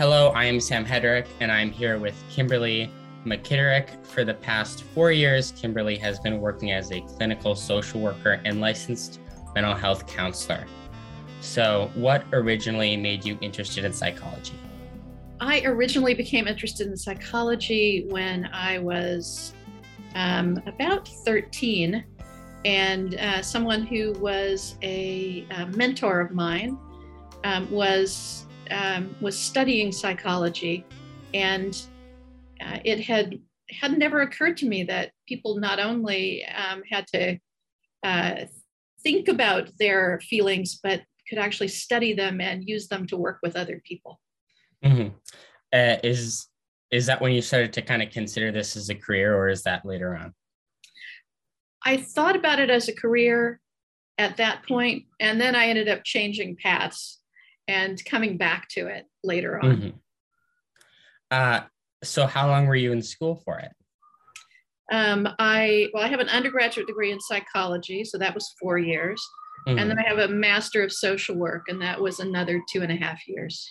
Hello, I am Sam Hendrick, and I'm here with Kimberly McKittrick. For the past four years, Kimberly has been working as a clinical social worker and licensed mental health counselor. So, what originally made you interested in psychology? I originally became interested in psychology when I was um, about 13, and uh, someone who was a, a mentor of mine um, was um, was studying psychology, and uh, it had had never occurred to me that people not only um, had to uh, think about their feelings, but could actually study them and use them to work with other people. Mm-hmm. Uh, is is that when you started to kind of consider this as a career, or is that later on? I thought about it as a career at that point, and then I ended up changing paths and coming back to it later on. Mm-hmm. Uh, so, how long were you in school for it? Um, I well, I have an undergraduate degree in psychology, so that was four years, mm-hmm. and then I have a master of social work, and that was another two and a half years.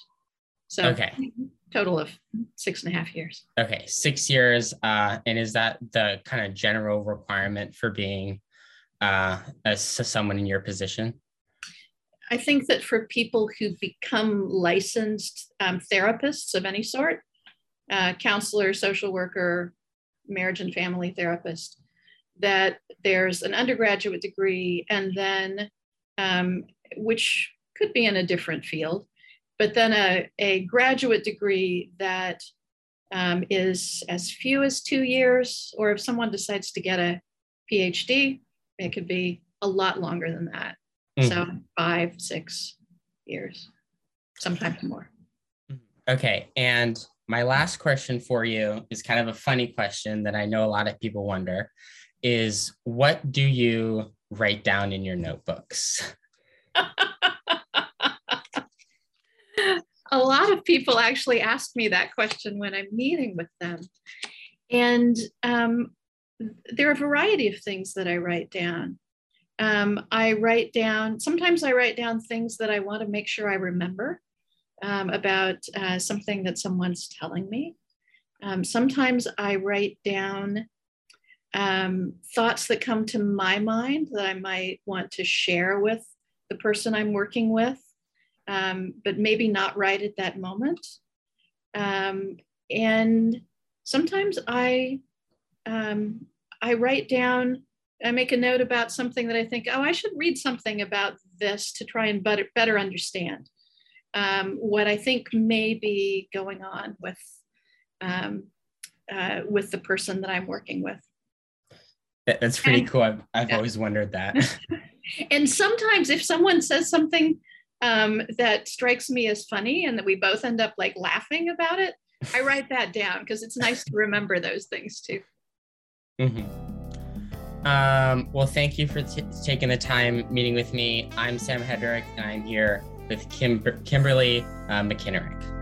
So, okay, total of six and a half years. Okay, six years, uh, and is that the kind of general requirement for being uh, as someone in your position? I think that for people who become licensed um, therapists of any sort, uh, counselor, social worker, marriage and family therapist, that there's an undergraduate degree and then, um, which could be in a different field, but then a, a graduate degree that um, is as few as two years, or if someone decides to get a PhD, it could be a lot longer than that. Mm. So five, six years, sometimes more. Okay. And my last question for you is kind of a funny question that I know a lot of people wonder is what do you write down in your notebooks? a lot of people actually ask me that question when I'm meeting with them. And um, there are a variety of things that I write down. Um, I write down, sometimes I write down things that I want to make sure I remember um, about uh, something that someone's telling me. Um, sometimes I write down um, thoughts that come to my mind that I might want to share with the person I'm working with, um, but maybe not right at that moment. Um, and sometimes I I write down I make a note about something that I think, oh, I should read something about this to try and better, better understand um, what I think may be going on with um, uh, with the person that I'm working with. That's pretty and, cool. I've, I've yeah. always wondered that. and sometimes, if someone says something um, that strikes me as funny, and that we both end up like laughing about it, I write that down because it's nice to remember those things too. Mm-hmm. Um, well, thank you for t- taking the time meeting with me. I'm Sam Hendrick, and I'm here with Kim- Kimberly uh, McKittrick.